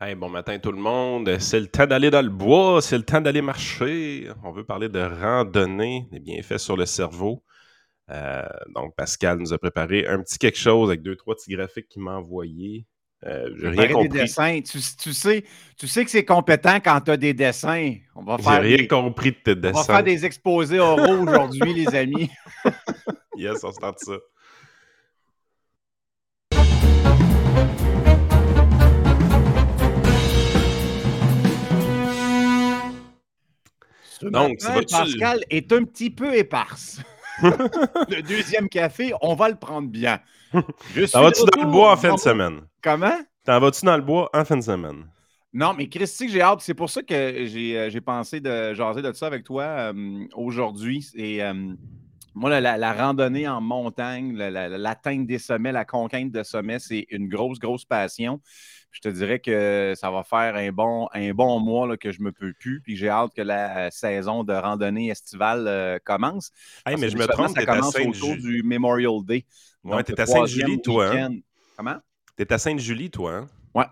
Hey, bon matin tout le monde. C'est le temps d'aller dans le bois, c'est le temps d'aller marcher. On veut parler de randonnée, des bienfaits sur le cerveau. Euh, donc, Pascal nous a préparé un petit quelque chose avec deux, trois petits graphiques qu'il m'a envoyés. Euh, J'ai rien compris. Des dessins. Tu, tu, sais, tu sais que c'est compétent quand tu as des dessins. On va faire rien compris de tes dessins. On va faire des exposés oraux aujourd'hui, les amis. yes, on se tente ça. Donc, Pascal est un petit peu éparse. le deuxième café, on va le prendre bien. T'en vas-tu dans le bois en fin de semaine? Comment? T'en vas-tu dans le bois en fin de semaine? Non, mais Christy, j'ai hâte. C'est pour ça que j'ai euh, pensé de jaser de ça avec toi euh, aujourd'hui. Et euh, moi, la, randonnée en montagne, l'atteinte des sommets, la conquête de sommets, c'est une grosse, grosse passion je te dirais que ça va faire un bon, un bon mois là, que je me peux plus. Puis j'ai hâte que la saison de randonnée estivale euh, commence. mais je me trompe, ça commence autour du Memorial Day. Ouais, t'es à Sainte-Julie, toi. Hein? Comment? T'es à Sainte-Julie, toi. Hein? Ouais.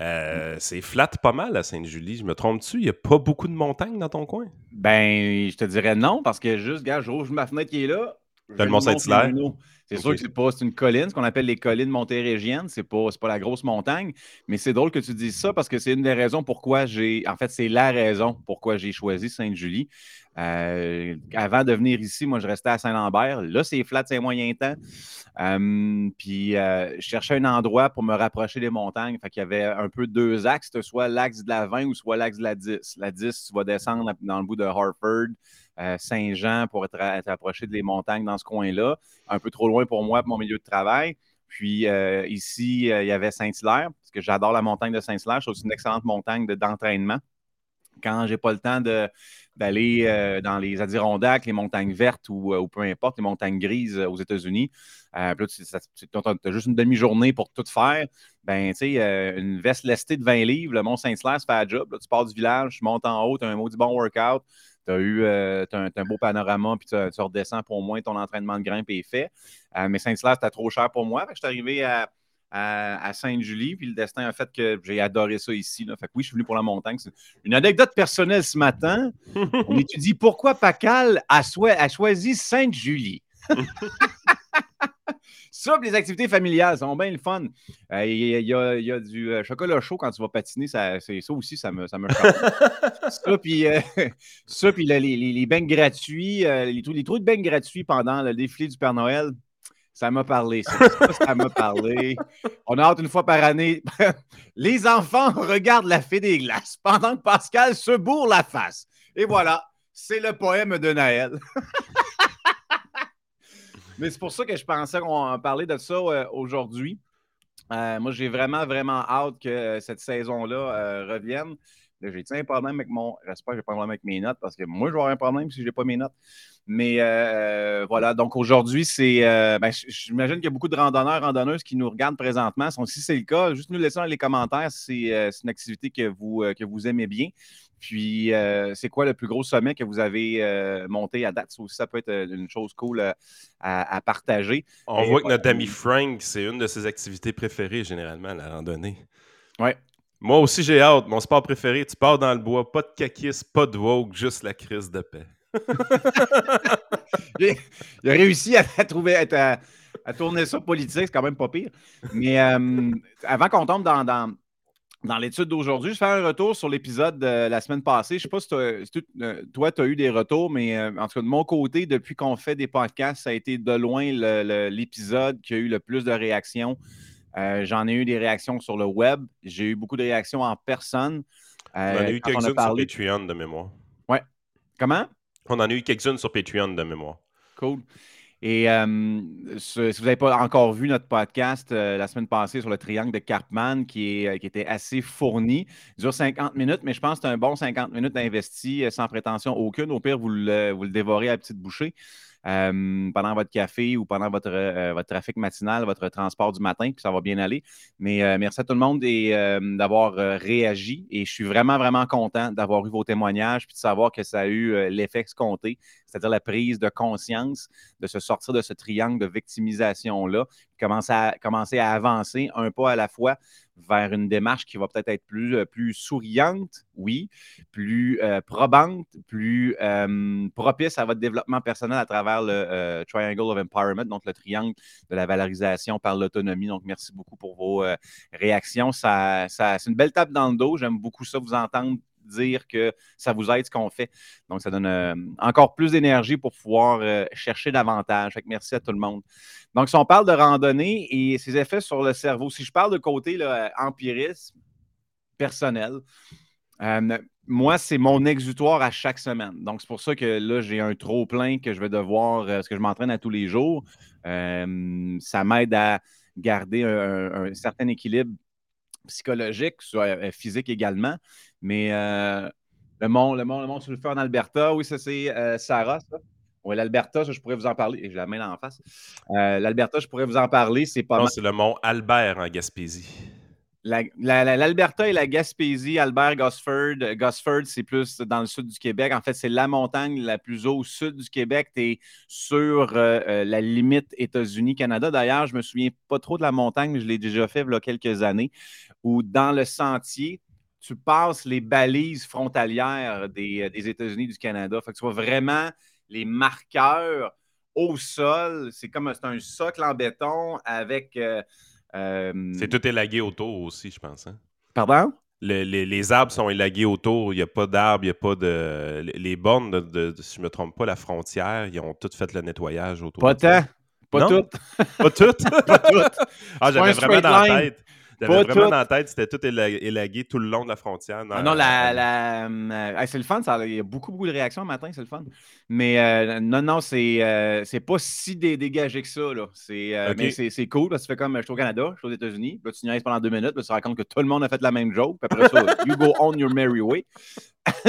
Euh, c'est flat pas mal à Sainte-Julie. Je me trompe-tu? Il n'y a pas beaucoup de montagnes dans ton coin? Ben, je te dirais non, parce que juste, gars, j'ouvre ma fenêtre qui est là. T'as le Mont-Saint-Hilaire? C'est sûr que c'est pas une colline, ce qu'on appelle les collines montérégiennes. C'est pas, pas la grosse montagne. Mais c'est drôle que tu dises ça parce que c'est une des raisons pourquoi j'ai. En fait, c'est la raison pourquoi j'ai choisi Sainte-Julie. Euh, avant de venir ici, moi, je restais à Saint-Lambert. Là, c'est flat, c'est moyen temps. Hum, puis, euh, je cherchais un endroit pour me rapprocher des montagnes. Fait qu'il y avait un peu deux axes, soit l'axe de la 20 ou soit l'axe de la 10. La 10, tu vas descendre dans le bout de Harford. Euh, Saint-Jean pour être, approché des montagnes dans ce coin-là. Un peu trop loin pour moi, pour mon milieu de travail. Puis euh, ici, euh, il y avait Saint-Hilaire, parce que j'adore la montagne de Saint-Hilaire. Je trouve c'est une excellente montagne d'entraînement. Quand je n'ai pas le temps d'aller dans les Adirondacks, les montagnes vertes ou, peu importe, les montagnes grises aux États-Unis, tu as juste une demi-journée pour tout faire. Ben, tu sais, une veste lestée de 20 livres, le Mont-Saint-Hilaire, ça fait la job. tu pars du village, tu montes en haut, tu as un maudit bon workout tu as eu euh, un, beau panorama, puis tu, redescends pour moins, ton entraînement de grimpe est fait. Euh, mais Saint-Hilaire, c'était trop cher pour moi. je suis arrivé à, Sainte-Julie, puis le destin a fait que j'ai adoré ça ici. Là. Fait que oui, je suis venu pour la montagne. Une anecdote personnelle ce matin. On étudie pourquoi Pacal a, a choisi Sainte-Julie. Ça, les activités familiales sont bien le fun. Euh, il y, a, du euh, chocolat chaud quand tu vas patiner. Ça, ça aussi, ça me, ça me Ça, puis, euh, ça, puis les, les, bains gratuits, les, trous, les trous de bains gratuits pendant le défilé du Père Noël. Ça m'a parlé, ça. ça m'a parlé. On a hâte une fois par année. Les enfants regardent la fée des glaces pendant que Pascal se bourre la face. Et voilà, c'est le poème de Noël. Mais c'est pour ça que je pensais qu'on parlait de ça euh, aujourd'hui. Euh, moi, j'ai vraiment, vraiment hâte que euh, cette saison-là revienne. J'ai un problème avec mon. J'espère que j'ai pas un problème avec mes notes parce que moi, je vais avoir un problème si je n'ai pas mes notes. Mais voilà, donc aujourd'hui, c'est. Ben, j'imagine qu'il y a beaucoup de randonneurs, randonneuses qui nous regardent présentement. Si c'est le cas, juste nous laisser dans les commentaires si c'est une activité que vous, que vous aimez bien. Puis, euh, c'est quoi le plus gros sommet que vous avez euh, monté à date? Ça aussi, ça peut être euh, une chose cool à, partager. On voit que notre ami Frank, c'est une de ses activités préférées, généralement, la randonnée. Oui. Moi aussi, j'ai hâte. Mon sport préféré, tu pars dans le bois, pas de kakis, pas de vogue, juste la crise de paix. il, a réussi à, trouver, à, tourner ça politique, c'est quand même pas pire. Mais avant qu'on tombe dans dans l'étude d'aujourd'hui, je fais un retour sur l'épisode de la semaine passée. Je ne sais pas si, euh, toi, tu as eu des retours, mais euh, en tout cas, de mon côté, depuis qu'on fait des podcasts, ça a été de loin l'épisode qui a eu le plus de réactions. Euh, j'en ai eu des réactions sur le web. J'ai eu beaucoup de réactions en personne. on en a eu quelques-unes sur Patreon de mémoire. Ouais. Comment? On en a eu quelques-unes sur Patreon de mémoire. Cool. Et euh, si vous n'avez pas encore vu notre podcast euh, la semaine passée sur le triangle de Carpman, qui, est, euh, qui était assez fourni, il dure 50 minutes, mais je pense que c'est un bon 50 minutes investi sans prétention aucune. Au pire, vous le, vous le dévorez à petite bouchée. Pendant votre café ou pendant votre, votre trafic matinal, votre transport du matin, puis ça va bien aller. Mais merci à tout le monde d'avoir réagi et je suis vraiment, vraiment content d'avoir eu vos témoignages puis de savoir que ça a eu l'effet escompté. c'est-à-dire la prise de conscience de se sortir de ce triangle de victimisation-là, commencer à, commencer à avancer un pas à la fois vers une démarche qui va peut-être être plus, euh, plus souriante, oui, plus euh, probante, plus euh, propice à votre développement personnel à travers le Triangle of Empowerment, donc le triangle de la valorisation par l'autonomie. Donc, merci beaucoup pour vos réactions. Ça, ça c'est une belle tape dans le dos. J'aime beaucoup ça, vous entendre dire que ça vous aide ce qu'on fait. Donc, ça donne euh, encore plus d'énergie pour pouvoir euh, chercher davantage. merci à tout le monde. Donc, si on parle de randonnée et ses effets sur le cerveau, si je parle de côté empirisme personnel, euh, moi, c'est mon exutoire à chaque semaine. Donc, c'est pour ça que là, j'ai un trop plein que je vais devoir, parce que je m'entraîne à tous les jours. ça m'aide à garder un, certain équilibre psychologique, soit physique également. Mais euh, le mont, le mont, le mont sur le feu en Alberta, oui, ça c'est euh, Sarah, ça. Oui, l'Alberta, je pourrais vous en parler. J'ai la main en face. Euh, L'Alberta, je pourrais vous en parler. C'est pas Non, c'est le mont Albert en Gaspésie. L'Alberta et la Gaspésie, Albert, Gosford. Gosford, c'est plus dans le sud du Québec. En fait, c'est la montagne la plus au sud du Québec. Tu es sur la limite États-Unis-Canada. D'ailleurs, je me souviens pas trop de la montagne, mais je l'ai déjà fait il y a quelques années, où dans le sentier, tu passes les balises frontalières des, euh, États-Unis du Canada. Fait que tu vois vraiment les marqueurs au sol. C'est comme un socle en béton avec. Euh, euh, c'est tout élagué autour aussi, je pense. Hein? Pardon? les, arbres sont élagués autour. Il n'y a pas d'arbres, il n'y a pas de. Les bornes, de, si je ne me trompe pas, la frontière, ils ont toutes fait le nettoyage autour. Pas tant. Pas toutes. Pas toutes? pas toutes. Ah, j'avais vraiment dans la tête. J'avais vraiment dans la tête, c'était tout élagué tout le long de la frontière. Ah non, la, la euh, c'est le fun. Ça, il y a beaucoup, beaucoup de réactions le matin, c'est le fun. Mais euh, non, non, c'est euh, c'est pas si dégagé que ça. C'est Mais c'est cool parce que tu fais comme je suis au Canada, je suis aux États-Unis. Là, tu niaises pendant deux minutes, puis tu te rends compte que tout le monde a fait la même joke. Puis après ça, you go on your merry way.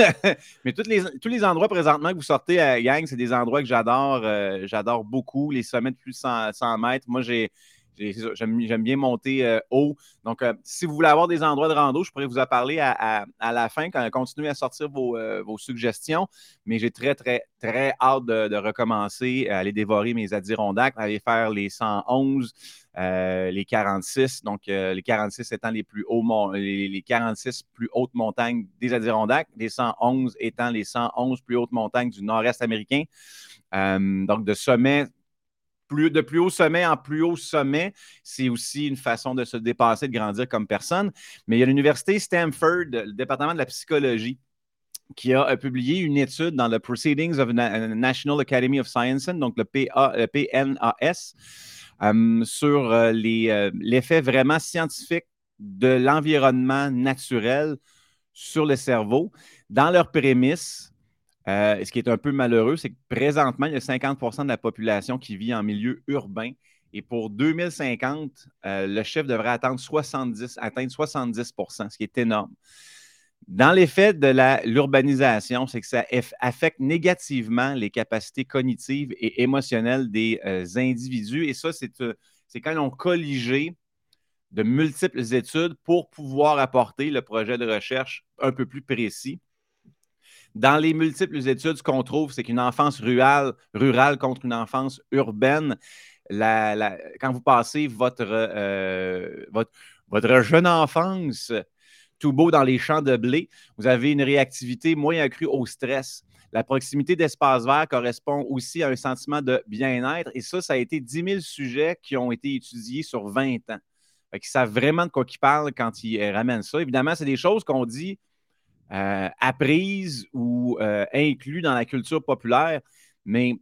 Mais tous les, tous les endroits présentement que vous sortez à Yang, c'est des endroits que j'adore. j'adore beaucoup. Les sommets de plus de 100 mètres. Moi, j'ai J'aime bien monter euh, haut. Donc, euh, si vous voulez avoir des endroits de rando, je pourrais vous en parler à, la fin, quand continuez à sortir euh, vos, suggestions. Mais j'ai très, très, très hâte de, recommencer à aller dévorer mes Adirondacks, aller faire les 111, les 46. Donc, les 46 étant les plus hauts, les, les 46 plus hautes montagnes des Adirondacks, les 111 étant les 111 plus hautes montagnes du nord-est américain. donc, de de plus haut sommet en plus haut sommet, c'est aussi une façon de se dépasser, de grandir comme personne. Mais il y a l'université Stanford, le département de la psychologie, qui a publié une étude dans le Proceedings of the National Academy of Sciences, donc le, PNAS, euh, sur euh, euh, l'effet vraiment scientifique de l'environnement naturel sur le cerveau. Dans leur prémisse, euh, ce qui est un peu malheureux, c'est que présentement, il y a 50% de la population qui vit en milieu urbain. Et pour 2050, euh, le chiffre devrait atteindre 70, atteindre 70 ce qui est énorme. Dans l'effet de l'urbanisation, c'est que ça affecte négativement les capacités cognitives et émotionnelles des euh, individus. Et ça, c'est quand ils ont colligé de multiples études pour pouvoir apporter le projet de recherche un peu plus précis. Dans les multiples études, ce qu'on trouve, c'est qu'une enfance rurale, rurale contre une enfance urbaine, quand vous passez votre, euh, votre, votre, jeune enfance tout beau dans les champs de blé, vous avez une réactivité moins accrue au stress. La proximité d'espace vert correspond aussi à un sentiment de bien-être. Et ça, ça a été 10 000 sujets qui ont été étudiés sur 20 ans. Ils savent vraiment de quoi ils parlent quand ils ramènent ça. Évidemment, c'est des choses qu'on dit euh, apprises ou euh, inclus dans la culture populaire, mais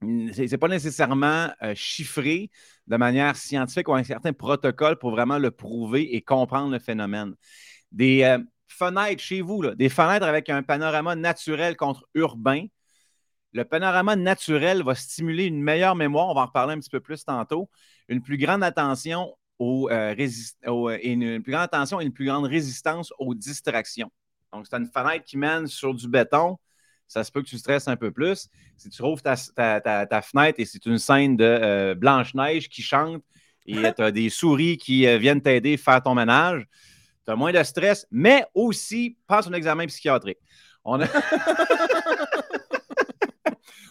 ce n'est pas nécessairement euh, chiffré de manière scientifique ou un certain protocole pour vraiment le prouver et comprendre le phénomène. Des fenêtres chez vous, des fenêtres avec un panorama naturel contre urbain. Le panorama naturel va stimuler une meilleure mémoire, on va en reparler un petit peu plus tantôt, une plus grande attention aux, une plus grande attention et une plus grande résistance aux distractions. Donc, c'est une fenêtre qui mène sur du béton, ça se peut que tu stresses un peu plus. Si tu trouves ta, fenêtre et c'est une scène de euh, Blanche-Neige qui chante et tu as des souris qui euh, viennent t'aider à faire ton ménage, tu as moins de stress, mais aussi passe un examen psychiatrique. On a...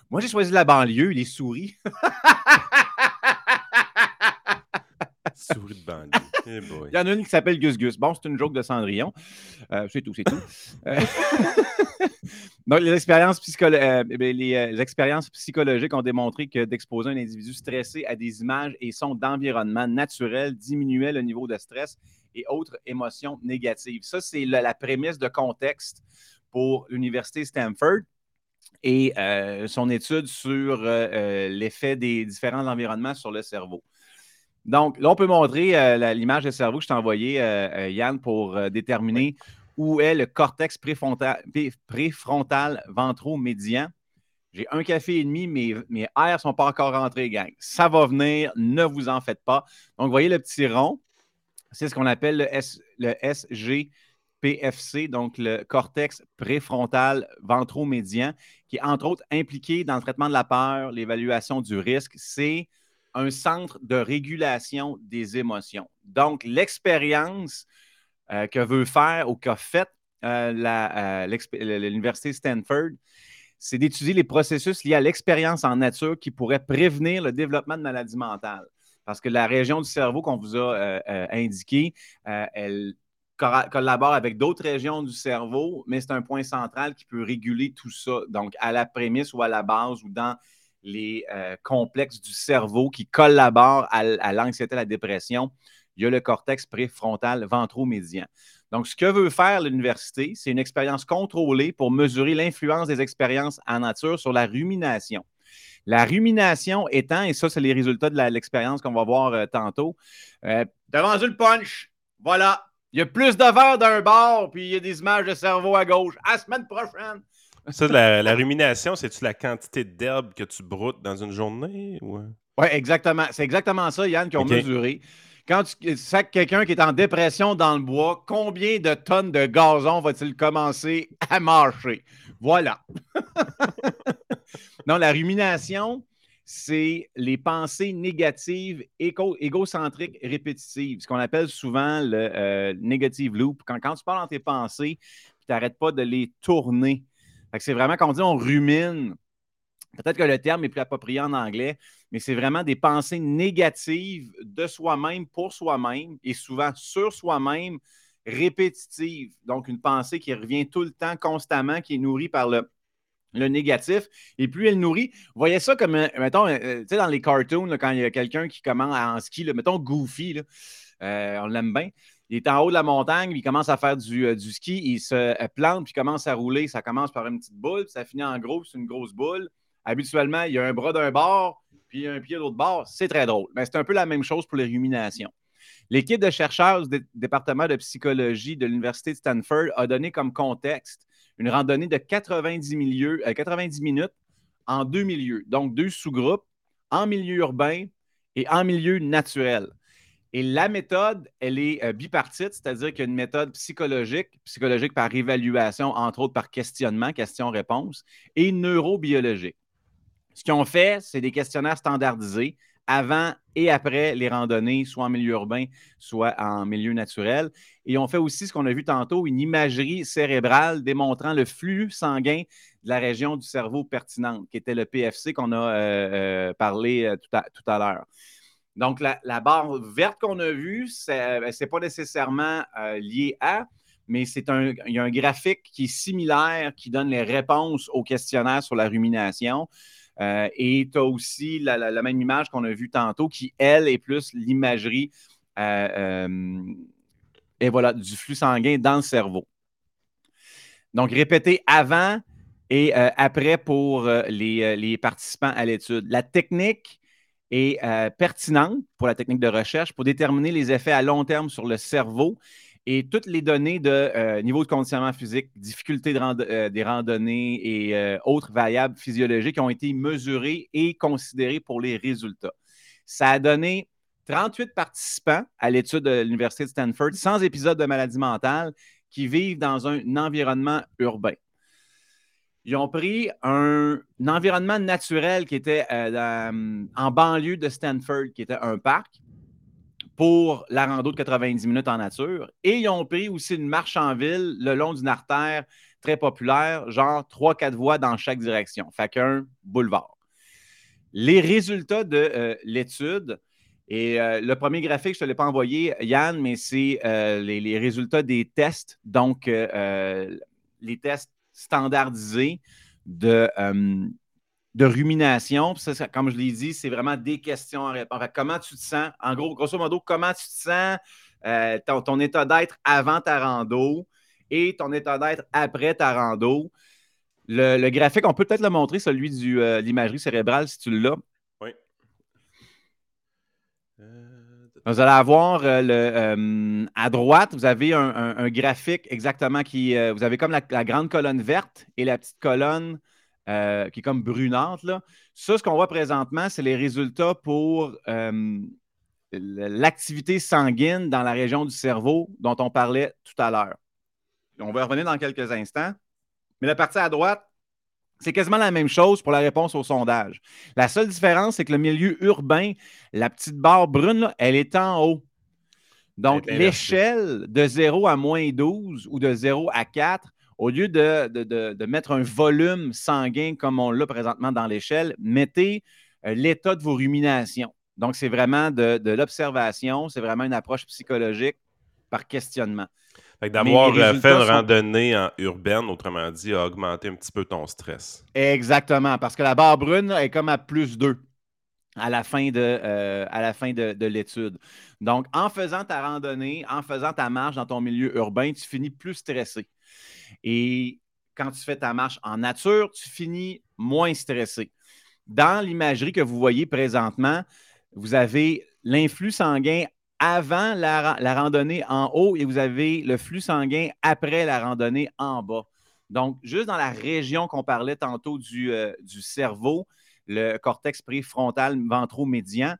Moi, j'ai choisi la banlieue, les souris. Souris de banlieue. Eh Il y en a une qui s'appelle Gus Gus. Bon, c'est une joke de Cendrillon. Euh, c'est tout, c'est tout. Euh, donc, les expériences, euh, ben, les, expériences psychologiques ont démontré que d'exposer un individu stressé à des images et sons d'environnement naturel diminuait le niveau de stress et autres émotions négatives. Ça, c'est la, prémisse de contexte pour l'Université Stanford et son étude sur l'effet des différents environnements sur le cerveau. Donc, là, on peut montrer euh, l'image de cerveau que je t'ai envoyée, euh, euh, Yann, pour déterminer où est le cortex préfrontal, préfrontal ventro-médian. J'ai un café et demi, mais mes airs ne sont pas encore rentrés, gang. Ça va venir, ne vous en faites pas. Donc, vous voyez le petit rond, c'est ce qu'on appelle le, le SGPFC, donc le cortex préfrontal ventro-médian, qui est entre autres impliqué dans le traitement de la peur, l'évaluation du risque. C'est un centre de régulation des émotions. Donc, l'expérience euh, que veut faire ou qu'a faite euh, euh, l'Université Stanford, c'est d'étudier les processus liés à l'expérience en nature qui pourraient prévenir le développement de maladies mentales. Parce que la région du cerveau qu'on vous a indiquée, elle collabore avec d'autres régions du cerveau, mais c'est un point central qui peut réguler tout ça. Donc, à la prémisse ou à la base ou dans les euh, complexes du cerveau qui collaborent à, l'anxiété et à la dépression. Il y a le cortex préfrontal ventromédian. Donc, ce que veut faire l'université, c'est une expérience contrôlée pour mesurer l'influence des expériences en nature sur la rumination. La rumination étant, et ça, c'est les résultats de l'expérience qu'on va voir euh, tantôt, euh, t'as le punch. Voilà. Il y a plus de verre d'un bord, puis il y a des images de cerveau à gauche. À la semaine prochaine. Ça, la, rumination, c'est-tu la quantité d'herbe que tu broutes dans une journée? Oui, ouais, exactement. C'est exactement ça, Yann, qui ont mesuré. Quand tu sacs quelqu'un qui est en dépression dans le bois, combien de tonnes de gazon va-t-il commencer à marcher? Voilà. non, la rumination, c'est les pensées négatives égocentriques répétitives, ce qu'on appelle souvent le euh, negative loop. Quand, quand tu parles dans tes pensées, tu n'arrêtes pas de les tourner c'est vraiment quand on dit on rumine, peut-être que le terme est plus approprié en anglais, mais c'est vraiment des pensées négatives de soi-même pour soi-même et souvent sur soi-même répétitives. Donc, une pensée qui revient tout le temps, constamment, qui est nourrie par le, négatif. Et plus elle nourrit, voyez ça comme, euh, mettons, euh, tu sais, dans les cartoons, quand il y a quelqu'un qui commence en ski, mettons Goofy, euh, on l'aime bien il est en haut de la montagne, il commence à faire du, euh, ski, il se euh, plante, puis commence à rouler. Ça commence par une petite boule, puis ça finit en gros, c'est une grosse boule. Habituellement, il y a un bras d'un bord, puis un pied de l'autre bord. C'est très drôle. Mais c'est un peu la même chose pour les ruminations. L'équipe de chercheurs du département de psychologie de l'Université de Stanford a donné comme contexte une randonnée de 90, 90 euh, minutes en deux milieux, donc deux sous-groupes, en milieu urbain et en milieu naturel. Et la méthode, elle est euh, bipartite, c'est-à-dire qu'il y a une méthode psychologique, psychologique par évaluation, entre autres par questionnement, question-réponse, et neurobiologique. Ce qu'ils ont fait, c'est des questionnaires standardisés avant et après les randonnées, soit en milieu urbain, soit en milieu naturel. Et ont fait aussi ce qu'on a vu tantôt, une imagerie cérébrale démontrant le flux sanguin de la région du cerveau pertinente, qui était le PFC qu'on a euh, euh, parlé tout à l'heure. Donc, la, barre verte qu'on a vue, ce n'est euh, pas nécessairement euh, lié à, mais c'est un, il y a un graphique qui est similaire qui donne les réponses au questionnaire sur la rumination. Euh, et tu as aussi la, même image qu'on a vue tantôt qui, elle, est plus l'imagerie voilà, du flux sanguin dans le cerveau. Donc, répéter avant et après pour les, participants à l'étude. La technique est euh, pertinente pour la technique de recherche pour déterminer les effets à long terme sur le cerveau et toutes les données de euh, niveau de conditionnement physique, difficulté euh, des randonnées et autres variables physiologiques ont été mesurées et considérées pour les résultats. Ça a donné 38 participants à l'étude de l'Université de Stanford sans épisode de maladie mentale qui vivent dans un environnement urbain. Ils ont pris un, environnement naturel qui était euh, en banlieue de Stanford, qui était un parc. pour la rando de 90 minutes en nature. Et ils ont pris aussi une marche en ville le long d'une artère très populaire, genre 3-4 voies dans chaque direction. Fait qu'un boulevard. Les résultats de euh, l'étude, et euh, le premier graphique, je ne te l'ai pas envoyé, Yann, mais c'est les, résultats des tests, donc les tests standardisés de, de rumination. comme je l'ai dit, c'est vraiment des questions à répondre. comment tu te sens? En gros, grosso modo, comment tu te sens? Euh, ton, état d'être avant ta rando et ton état d'être après ta rando? Le, graphique, on peut peut-être le montrer, celui de euh, l'imagerie cérébrale, si tu l'as. Oui. Euh, vous allez avoir le, à droite, vous avez un, graphique exactement qui. vous avez comme la, grande colonne verte et la petite colonne euh, qui est comme brunante. Là. Ça, ce qu'on voit présentement, c'est les résultats pour euh, l'activité sanguine dans la région du cerveau dont on parlait tout à l'heure. On va revenir dans quelques instants. Mais la partie à droite, c'est quasiment la même chose pour la réponse au sondage. La seule différence, c'est que le milieu urbain, la petite barre brune, elle est en haut. Donc, l'échelle de 0 à moins 12 ou de 0 à 4, au lieu de, mettre un volume sanguin comme on l'a présentement dans l'échelle, mettez euh, l'état de vos ruminations. Donc, c'est vraiment de, l'observation, c'est vraiment une approche psychologique par questionnement. D'avoir euh, fait une randonnée en urbaine, autrement dit, a augmenté un petit peu ton stress. Exactement, parce que la barre brune est comme à plus 2 à la fin de, euh, de, de l'étude. Donc, en faisant ta randonnée, en faisant ta marche dans ton milieu urbain, tu finis plus stressé. Et quand tu fais ta marche en nature, tu finis moins stressé. Dans l'imagerie que vous voyez présentement, vous avez l'influx sanguin avant la, randonnée en haut et vous avez le flux sanguin après la randonnée en bas. Donc, juste dans la région qu'on parlait tantôt du, euh, cerveau, le cortex préfrontal ventromédian,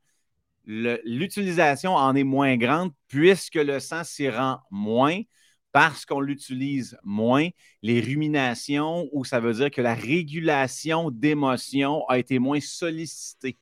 l'utilisation en est moins grande puisque le sang s'y rend moins parce qu'on l'utilise moins, les ruminations, ou ça veut dire que la régulation d'émotions a été moins sollicitée.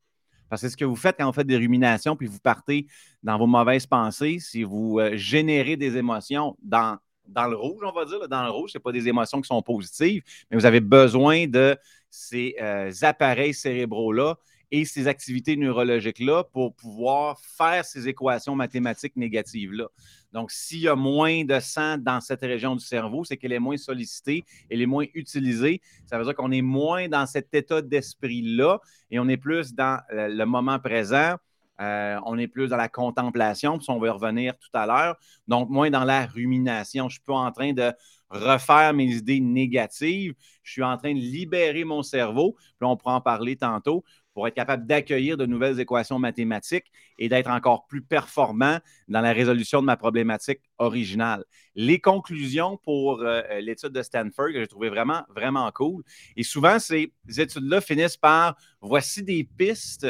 Parce que ce que vous faites quand vous faites des ruminations, puis vous partez dans vos mauvaises pensées, si vous euh, générez des émotions dans, dans le rouge, on va dire, dans le rouge, ce pas des émotions qui sont positives, mais vous avez besoin de ces euh, appareils cérébraux-là et ces activités neurologiques-là pour pouvoir faire ces équations mathématiques négatives-là. Donc, s'il y a moins de sang dans cette région du cerveau, c'est qu'elle est moins sollicitée, elle est moins utilisée. Ça veut dire qu'on est moins dans cet état d'esprit-là et on est plus dans le moment présent. Euh, on est plus dans la contemplation, puis on va revenir tout à l'heure. Donc, moins dans la rumination. Je suis pas en train de refaire mes idées négatives. Je suis en train de libérer mon cerveau. Puis on pourra en parler tantôt pour être capable d'accueillir de nouvelles équations mathématiques et d'être encore plus performant dans la résolution de ma problématique originale. Les conclusions pour euh, l'étude de Stanford que j'ai trouvé vraiment, vraiment cool. Et souvent, ces études-là finissent par voici des pistes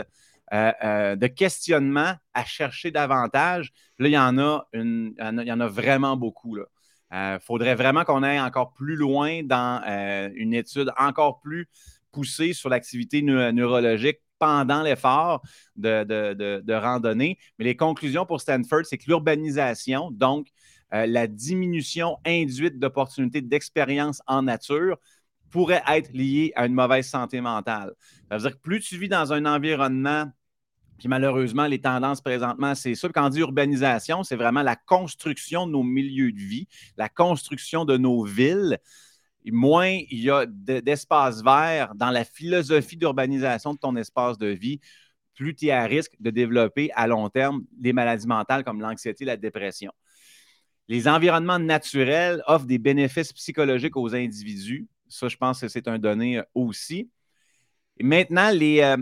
euh, euh, de questionnement à chercher davantage. Là, il y en a, vraiment beaucoup. Il faudrait vraiment qu'on aille encore plus loin dans une étude encore plus poussé sur l'activité neurologique pendant l'effort de, randonnée. Mais les conclusions pour Stanford, c'est que l'urbanisation, donc euh, la diminution induite d'opportunités d'expérience en nature, pourrait être liée à une mauvaise santé mentale. Ça veut dire que plus tu vis dans un environnement puis malheureusement, les tendances présentement, c'est ça. Quand on dit urbanisation, c'est vraiment la construction de nos milieux de vie, la construction de nos villes moins il y a d'espace vert dans la philosophie d'urbanisation de ton espace de vie, plus tu es à risque de développer à long terme des maladies mentales comme l'anxiété et la dépression. Les environnements naturels offrent des bénéfices psychologiques aux individus. Ça, je pense que c'est un donné aussi. maintenant, les, euh,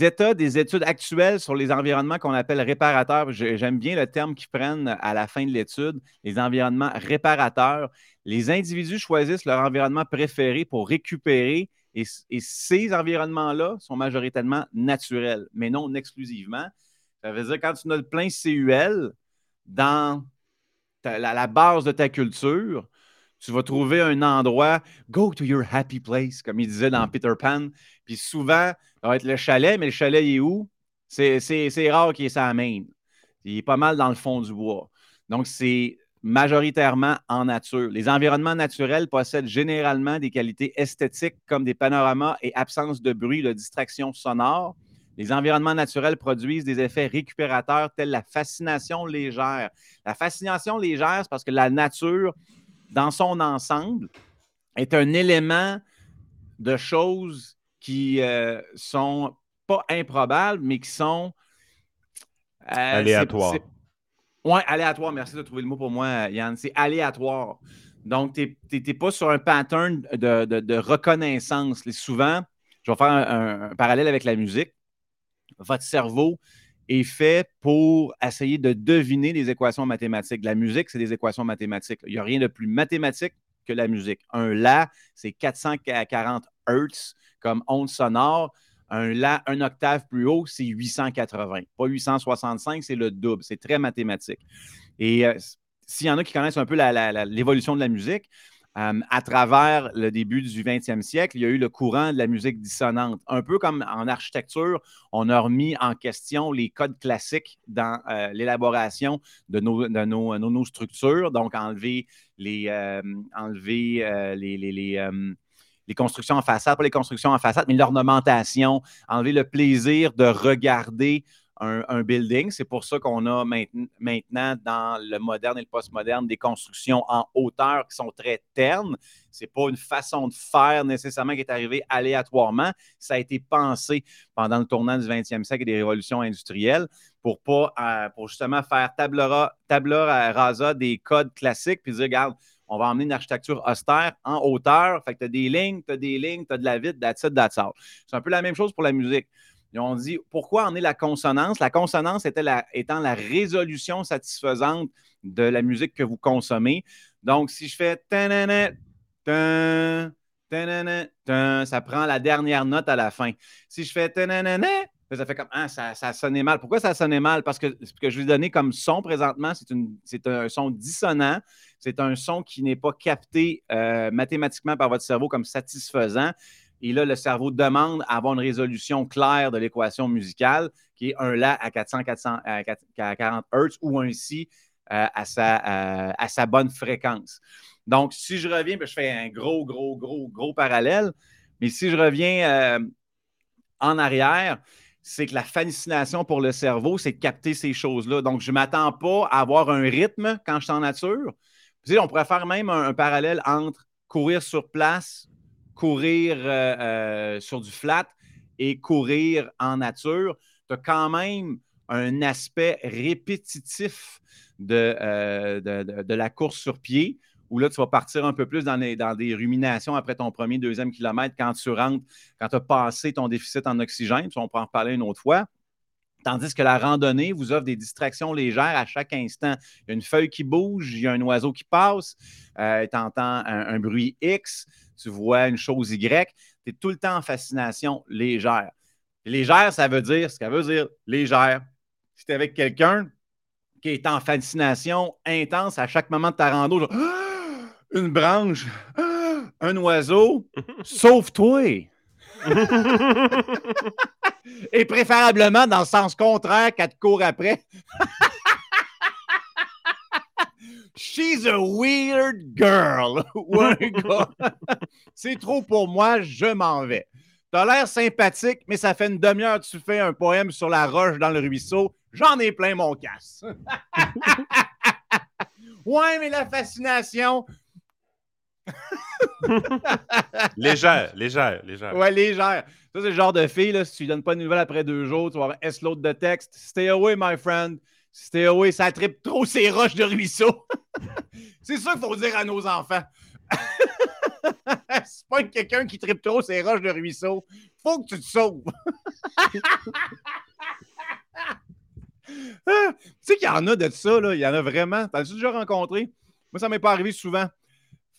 états des études actuelles sur les environnements qu'on appelle réparateurs. J'aime bien le terme qu'ils prennent à la fin de l'étude, les environnements réparateurs. Les individus choisissent leur environnement préféré pour récupérer et, ces environnements-là sont majoritairement naturels, mais non exclusivement. Ça veut dire quand tu as le plein CUL dans la base de ta culture, tu vas trouver un endroit, go to your happy place, comme il disait dans Peter Pan. Puis souvent, ça va être le chalet, mais le chalet, il est où? C'est rare qu'il y ait ça à main. Il est pas mal dans le fond du bois. Donc, c'est majoritairement en nature. Les environnements naturels possèdent généralement des qualités esthétiques comme des panoramas et absence de bruit, de distraction sonore. Les environnements naturels produisent des effets récupérateurs tels la fascination légère. La fascination légère, c'est parce que la nature, dans son ensemble, est un élément de choses qui ne euh, sont pas improbables, mais qui sont euh, aléatoires. Oui, aléatoire. Merci de trouver le mot pour moi, Yann. C'est aléatoire. Donc, tu n'es pas sur un pattern de, reconnaissance. souvent, je vais faire un, parallèle avec la musique. Votre cerveau est fait pour essayer de deviner des équations mathématiques. La musique, c'est des équations mathématiques. Il n'y a rien de plus mathématique que la musique. Un La, c'est 440 Hertz comme onde sonore. Un La, un octave plus haut, c'est 880. Pas 865, c'est le double. C'est très mathématique. Et euh, s'il y en a qui connaissent un peu l'évolution de la musique, à travers le début du 20e siècle, il y a eu le courant de la musique dissonante. Un peu comme en architecture, on a remis en question les codes classiques dans euh, l'élaboration de, nos, nos, structures, donc enlever les, euh, enlever, les, les constructions en façade, pas les constructions en façade, mais l'ornementation, enlever le plaisir de regarder un, building. C'est pour ça qu'on a maintenant dans le moderne et le postmoderne des constructions en hauteur qui sont très ternes. Ce n'est pas une façon de faire nécessairement qui est arrivée aléatoirement. Ça a été pensé pendant le tournant du 20e siècle et des révolutions industrielles pour pas euh, pour justement faire tabla, rasa des codes classiques puis dire, regarde, on va emmener une architecture austère en hauteur. Fait que tu as des lignes, tu as des lignes, tu as de la vide, that's it, that's C'est un peu la même chose pour la musique. Ils ont dit pourquoi en est la consonance? La consonance était étant la résolution satisfaisante de la musique que vous consommez. Donc, si je fais ça prend la dernière note à la fin. Si je fais ça fait comme ah, ça, ça sonnait mal. Pourquoi ça sonnait mal? Parce que ce que je vais donner comme son présentement, c'est un son dissonant. C'est un son qui n'est pas capté euh, mathématiquement par votre cerveau comme satisfaisant. Et là, le cerveau demande à avoir une résolution claire de l'équation musicale, qui est un La à 400, 400 à 40 Hz ou un Si euh, à, sa, euh, à sa bonne fréquence. Donc, si je reviens, ben, je fais un gros, gros, gros, gros parallèle. Mais si je reviens euh, en arrière, c'est que la fascination pour le cerveau, c'est de capter ces choses-là. Donc, je ne m'attends pas à avoir un rythme quand je suis en nature. on pourrait faire même un parallèle entre courir sur place courir euh, euh, sur du flat et courir en nature, tu as quand même un aspect répétitif euh, de, la course sur pied, où là, tu vas partir un peu plus dans, dans des ruminations après ton premier, deuxième kilomètre quand tu rentres, quand tu as passé ton déficit en oxygène. on peut en reparler une autre fois. Tandis que la randonnée vous offre des distractions légères à chaque instant. Il y a une feuille qui bouge, il y a un oiseau qui passe, tu entends un, bruit X, tu vois une chose Y, tu es tout le temps en fascination légère. légère, ça veut dire ce qu'elle veut dire légère. Si tu es avec quelqu'un qui est en fascination intense à chaque moment de ta rando, une branche, un oiseau, sauve-toi. Et préférablement dans le sens contraire qu'elle te court après. She's a weird girl. C'est trop pour moi, je m'en vais. T'as l'air sympathique, mais ça fait une demi-heure que tu fais un poème sur la roche dans le ruisseau. J'en ai plein mon casse. ouais, mais la fascination. légère, légère, légère. Ouais, légère. Ça, c'est le genre de fille, là, si tu lui donnes pas de nouvelles après deux jours, tu vas avoir S l'autre de texte. Stay away, my friend. Stay away, ça tripe trop ces roches de ruisseau. c'est ça qu'il faut dire à nos enfants. c'est pas quelqu'un qui tripe trop ces roches de ruisseau. Faut que tu te sauves. tu sais qu'il y en a de ça, là. Il y en a vraiment. T'as-tu déjà rencontré? Moi, ça m'est pas arrivé souvent.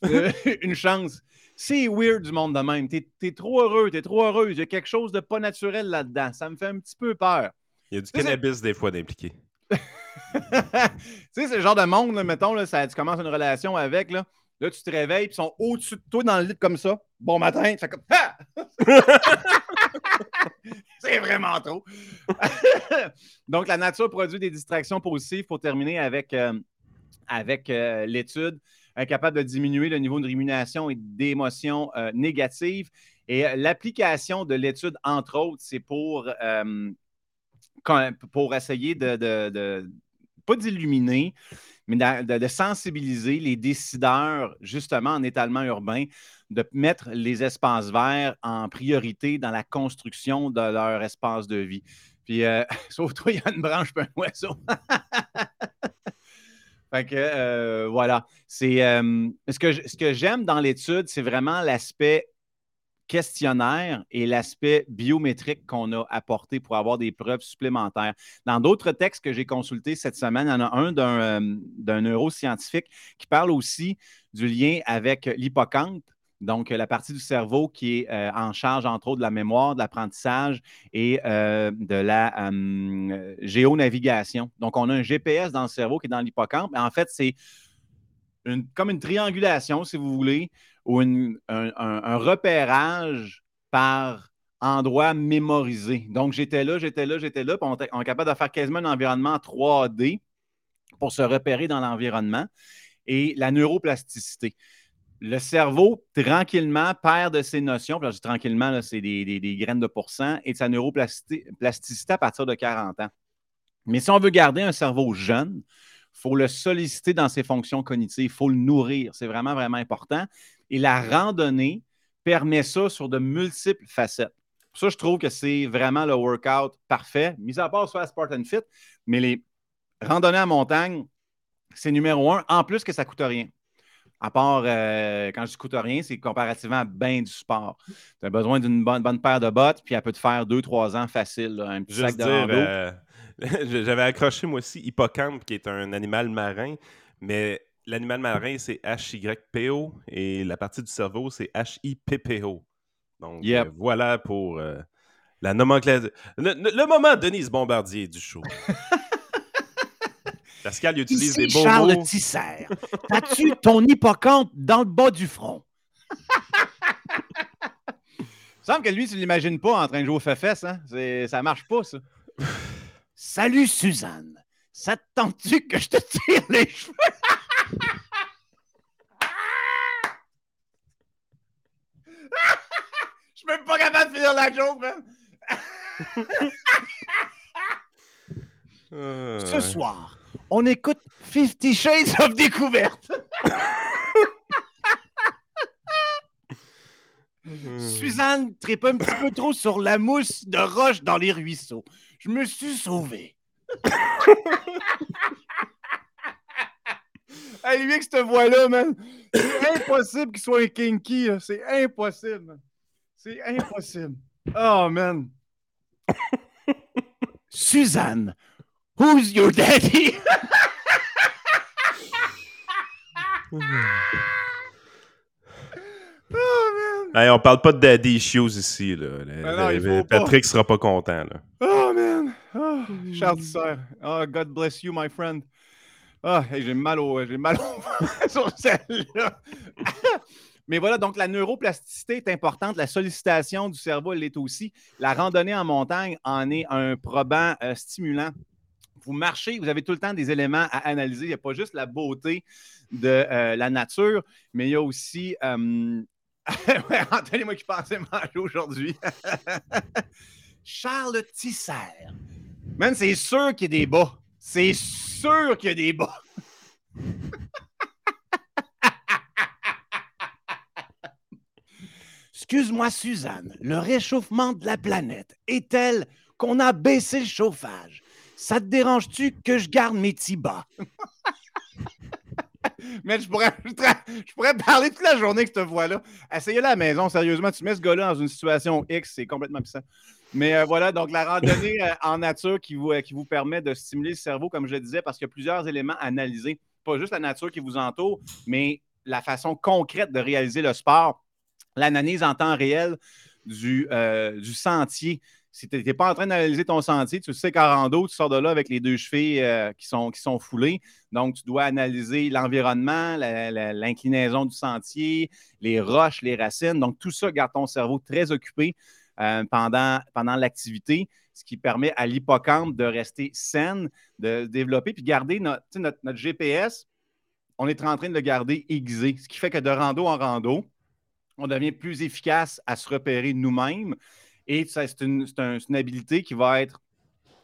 Euh, une chance. C'est weird du monde de même. T'es es trop heureux, t'es trop heureux. Il y a quelque chose de pas naturel là-dedans. Ça me fait un petit peu peur. Il y a du cannabis des fois d'impliqué. tu sais, c'est le genre de monde, mettons, là, ça, tu commences une relation avec, là, là tu te réveilles, ils sont au-dessus de toi dans le lit comme ça. Bon matin, tu fais comme. c'est vraiment trop. Donc, la nature produit des distractions positives pour terminer avec, euh, avec euh, l'étude capable de diminuer le niveau de rémunération et d'émotions euh, négatives. Et l'application de l'étude, entre autres, c'est pour, pour essayer de, de pas d'illuminer, mais de, sensibiliser les décideurs, justement en étalement urbain, de mettre les espaces verts en priorité dans la construction de leur espace de vie. Puis, euh, sauf toi, il y a une branche pas un oiseau. fait que, euh, voilà. C'est, euh, ce que, ce que j'aime dans l'étude, c'est vraiment l'aspect questionnaire et l'aspect biométrique qu'on a apporté pour avoir des preuves supplémentaires. Dans d'autres textes que j'ai consultés cette semaine, il y en a un d'un, d'un neuroscientifique qui parle aussi du lien avec l'hippocampe donc, la partie du cerveau qui est euh, en charge, entre autres, de la mémoire, de l'apprentissage et euh, de la euh, géonavigation. Donc, on a un GPS dans le cerveau qui est dans l'hippocampe. En fait, c'est comme une triangulation, si vous voulez, ou un, repérage par endroit mémorisé. Donc, j'étais là, j'étais là, j'étais là, puis on, on est capable de faire quasiment un environnement 3D pour se repérer dans l'environnement et la neuroplasticité le cerveau, tranquillement, perd de ses notions. Puis tranquillement, c'est des, graines de pourcent et de sa neuroplasticité à partir de 40 ans. Mais si on veut garder un cerveau jeune, il faut le solliciter dans ses fonctions cognitives, il faut le nourrir. C'est vraiment, vraiment important. Et la randonnée permet ça sur de multiples facettes. Ça, je trouve que c'est vraiment le workout parfait, mis à part sur la Spartan Fit, mais les randonnées à montagne, c'est numéro un, en plus que ça ne coûte rien. À part euh, quand je ne coûte rien, c'est comparativement bien du sport. Tu as besoin d'une bonne, bonne paire de bottes, puis elle peut te faire deux, trois ans facile. un petit sac de euh, J'avais accroché moi aussi Hippocampe, qui est un animal marin, mais l'animal marin, c'est H-Y-P-O et la partie du cerveau, c'est H-I-P-P-O. Donc euh, voilà pour la nomenclature. Le, le, moment Denise Bombardier du show. Pascal, il utilise des beaux Charles Tisser. As-tu ton hippocampe dans le bas du front? Il semble que lui, tu ne l'imagines pas en train de jouer au FFS. Hein? Ça marche pas, ça. Salut, Suzanne. Ça te tente-tu que je te tire les cheveux? Je suis même pas capable de finir la joke, man. Ce soir, on écoute Fifty Shades of Découverte. Suzanne tripe un petit peu trop sur la mousse de roche dans les ruisseaux. Je me suis sauvé. hey, lui, avec cette voix-là, man, c'est impossible qu'il soit un kinky. C'est impossible. C'est impossible. Oh, man. Suzanne, Who's your daddy? oh, man. on parle pas de daddy issues ici. Là. Patrick sera pas content. Là. Oh, man. Oh, Charles. Oh, God bless you, my friend. oh, j'ai mal au, j'ai mal au sur celle-là. Mais voilà, donc la neuroplasticité est importante. La sollicitation du cerveau, elle l'est aussi. La randonnée en montagne en est un probant euh, stimulant vous marchez, vous avez tout le temps des éléments à analyser. Il n'y a pas juste la beauté de euh, la nature, mais il y a aussi. Euh... Anthony, moi qui pensais manger aujourd'hui. Charles Tisser. Man, c'est sûr qu'il y a des bas. C'est sûr qu'il y a des bas. Excuse-moi, Suzanne, le réchauffement de la planète est tel qu'on a baissé le chauffage. Ça te dérange-tu que je garde mes tibas? Mais je pourrais, je pourrais parler toute la journée avec cette voix-là. Essayez-la à la maison, sérieusement. Tu mets ce gars-là dans une situation X, c'est complètement puissant. Mais euh, voilà, donc la randonnée euh, en nature qui vous, euh, qui vous permet de stimuler le cerveau, comme je le disais, parce qu'il y a plusieurs éléments à analyser. Pas juste la nature qui vous entoure, mais la façon concrète de réaliser le sport. L'analyse en temps réel du, du sentier si tu n'es pas en train d'analyser ton sentier, tu sais qu'en rando, tu sors de là avec les deux chevilles euh, qui, sont, qui sont foulées. Donc, tu dois analyser l'environnement, l'inclinaison du sentier, les roches, les racines. Donc, tout ça garde ton cerveau très occupé euh, pendant, pendant l'activité, ce qui permet à l'hippocampe de rester saine, de développer, puis garder notre, notre, notre GPS, on est en train de le garder aiguisé, ce qui fait que de rando en rando, on devient plus efficace à se repérer nous-mêmes. Et c'est une, une, habilité qui va être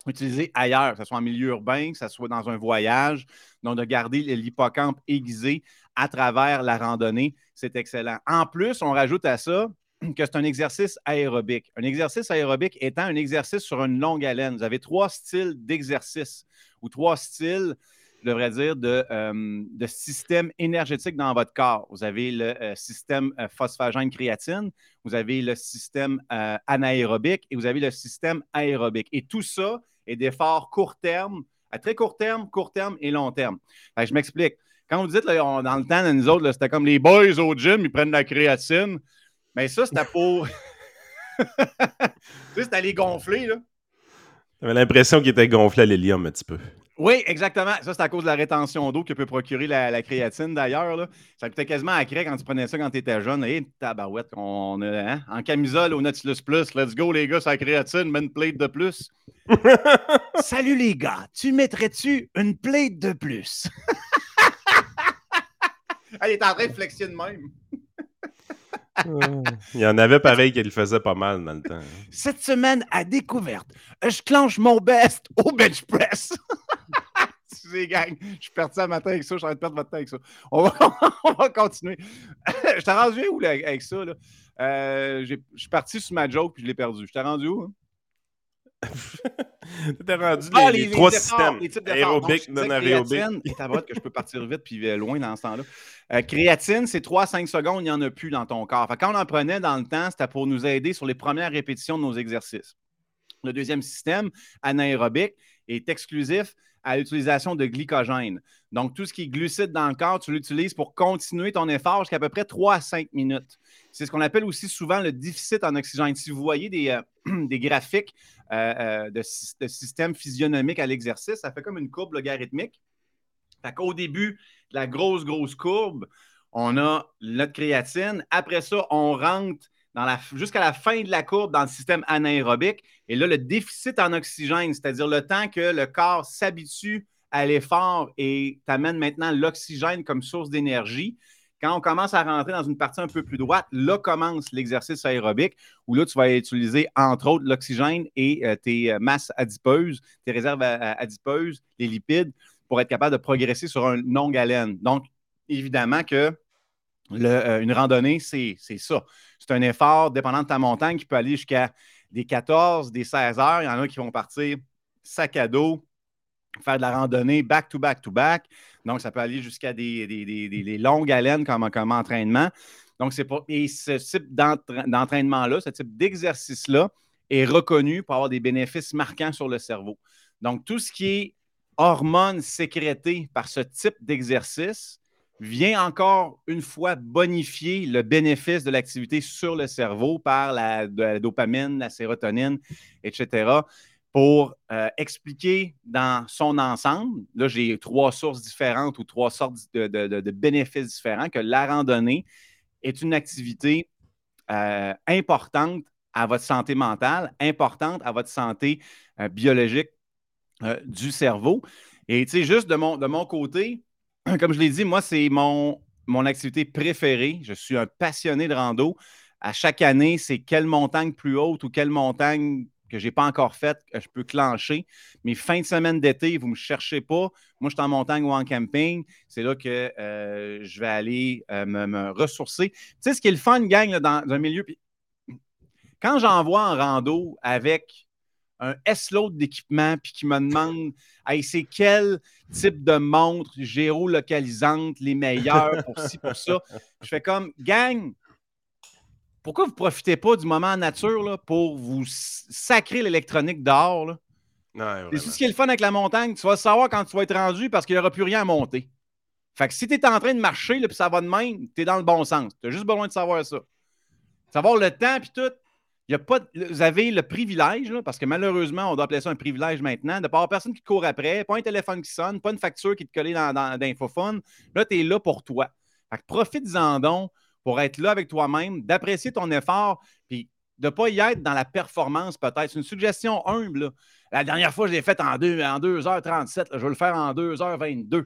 utilisée ailleurs, que ce soit en milieu urbain, que ce soit dans un voyage. Donc, de garder l'hippocampe aiguisé à travers la randonnée, c'est excellent. En plus, on rajoute à ça que c'est un exercice aérobique. Un exercice aérobique étant un exercice sur une longue haleine. Vous avez trois styles d'exercice ou trois styles je devrais dire, de, euh, de, système énergétique dans votre corps. Vous avez le euh, système euh, phosphagène créatine, vous avez le système anaérobique et vous avez le système aérobique. Et tout ça est d'efforts court terme, à très court terme, court terme et long terme. je m'explique. Quand vous dites, dans le temps de nous autres, c'était comme les boys au gym, ils prennent de la créatine. Mais ça, c'était pour. tu sais, c'était les gonfler, là. J'avais l'impression qu'il était gonflé à l'hélium un petit peu. Oui, exactement. Ça, c'est à cause de la rétention d'eau que peut procurer la, créatine, d'ailleurs. Ça coûtait quasiment à craie quand tu prenais ça quand tu étais jeune. Hé, tabarouette, on a, hein? en camisole au Nautilus Plus. Let's go, les gars, ça créatine, mets une plate de plus. Salut, les gars. Tu mettrais-tu une plate de plus? Elle est en train de même. Il y en avait pareil qui le faisait pas mal dans le temps. Hein. Cette semaine à découverte, je clenche mon best au bench press. Excusez, gang. Je suis parti un matin avec ça. Je suis en train de perdre votre temps avec ça. On va, on va continuer. je t'ai rendu où avec ça? Là? Euh, je suis parti sur ma joke puis je l'ai perdu. Je t'ai rendu où? Hein? T'es rendu ah, les, trois systèmes. Aérobique, non aérobique. que je peux partir vite puis euh, loin dans ce temps-là. Euh, créatine, c'est 3-5 secondes, il n'y en a plus dans ton corps. quand on en prenait dans le temps, c'était pour nous aider sur les premières répétitions de nos exercices. Le deuxième système, anaérobique, est exclusif à l'utilisation de glycogène. Donc, tout ce qui est glucide dans le corps, tu l'utilises pour continuer ton effort jusqu'à peu près 3 à 5 minutes. C'est ce qu'on appelle aussi souvent le déficit en oxygène. Si vous voyez des, euh, des graphiques euh, de, de, système physionomique à l'exercice, ça fait comme une courbe logarithmique. Fait qu'au début, la grosse, grosse courbe, on a notre créatine. Après ça, on rentre jusqu'à la fin de la courbe dans le système anaérobique. Et là, le déficit en oxygène, c'est-à-dire le temps que le corps s'habitue à l'effort et t'amène maintenant l'oxygène comme source d'énergie. Quand on commence à rentrer dans une partie un peu plus droite, là commence l'exercice aérobique où là, tu vas utiliser entre autres l'oxygène et euh, tes euh, masses adipeuses, tes réserves adipeuses, les lipides, pour être capable de progresser sur un longue haleine. Donc, évidemment que euh, une randonnée, c'est ça. C'est un effort dépendant de ta montagne qui peut aller jusqu'à des 14, des 16 heures. Il y en a qui vont partir sac à dos, faire de la randonnée back to back to back. Donc, ça peut aller jusqu'à des, longues haleines comme, entraînement. Donc, c'est pas. Et ce type d'entraînement-là, ce type d'exercice-là est reconnu pour avoir des bénéfices marquants sur le cerveau. Donc, tout ce qui est hormones sécrétées par ce type d'exercice vient encore une fois bonifier le bénéfice de l'activité sur le cerveau par la, dopamine, la sérotonine, etc., pour euh, expliquer dans son ensemble, là j'ai trois sources différentes ou trois sortes de, bénéfices différents, que la randonnée est une activité euh, importante à votre santé mentale, importante à votre santé euh, biologique du cerveau. Et tu sais, juste de mon, de mon côté, comme je l'ai dit, moi, c'est mon, activité préférée. Je suis un passionné de rando. À chaque année, c'est quelle montagne plus haute ou quelle montagne que je n'ai pas encore faite que je peux clencher. Mais fin de semaine d'été, vous ne me cherchez pas. Moi, je suis en montagne ou en camping. C'est là que euh, je vais aller euh, me, ressourcer. Tu sais, ce qui est le fun, gang, dans, un milieu. quand j'envoie en rando avec un S-load d'équipement, puis qui me demande hey, c'est quel type de montre géolocalisante les meilleures pour ci, pour ça? Je fais comme gang, pourquoi vous ne profitez pas du moment en nature là, pour vous sacrer l'électronique dehors? C'est ce qui est le fun avec la montagne. Tu vas savoir quand tu vas être rendu parce qu'il n'y aura plus rien à monter. Fait que si tu es en train de marcher, puis ça va de même, tu es dans le bon sens. Tu as juste besoin de savoir ça. Savoir le temps, puis tout pas, vous avez le privilège, parce que malheureusement, on doit appeler ça un privilège maintenant, de ne pas avoir personne qui court après, pas un téléphone qui sonne, pas une facture qui te colle dans, dans, Là, tu es là pour toi. Fait profite-en donc pour être là avec toi-même, d'apprécier ton effort, puis de ne pas y être dans la performance, peut-être. C'est une suggestion humble. La dernière fois, je l'ai faite en, en 2h37. je vais le faire en 2h22.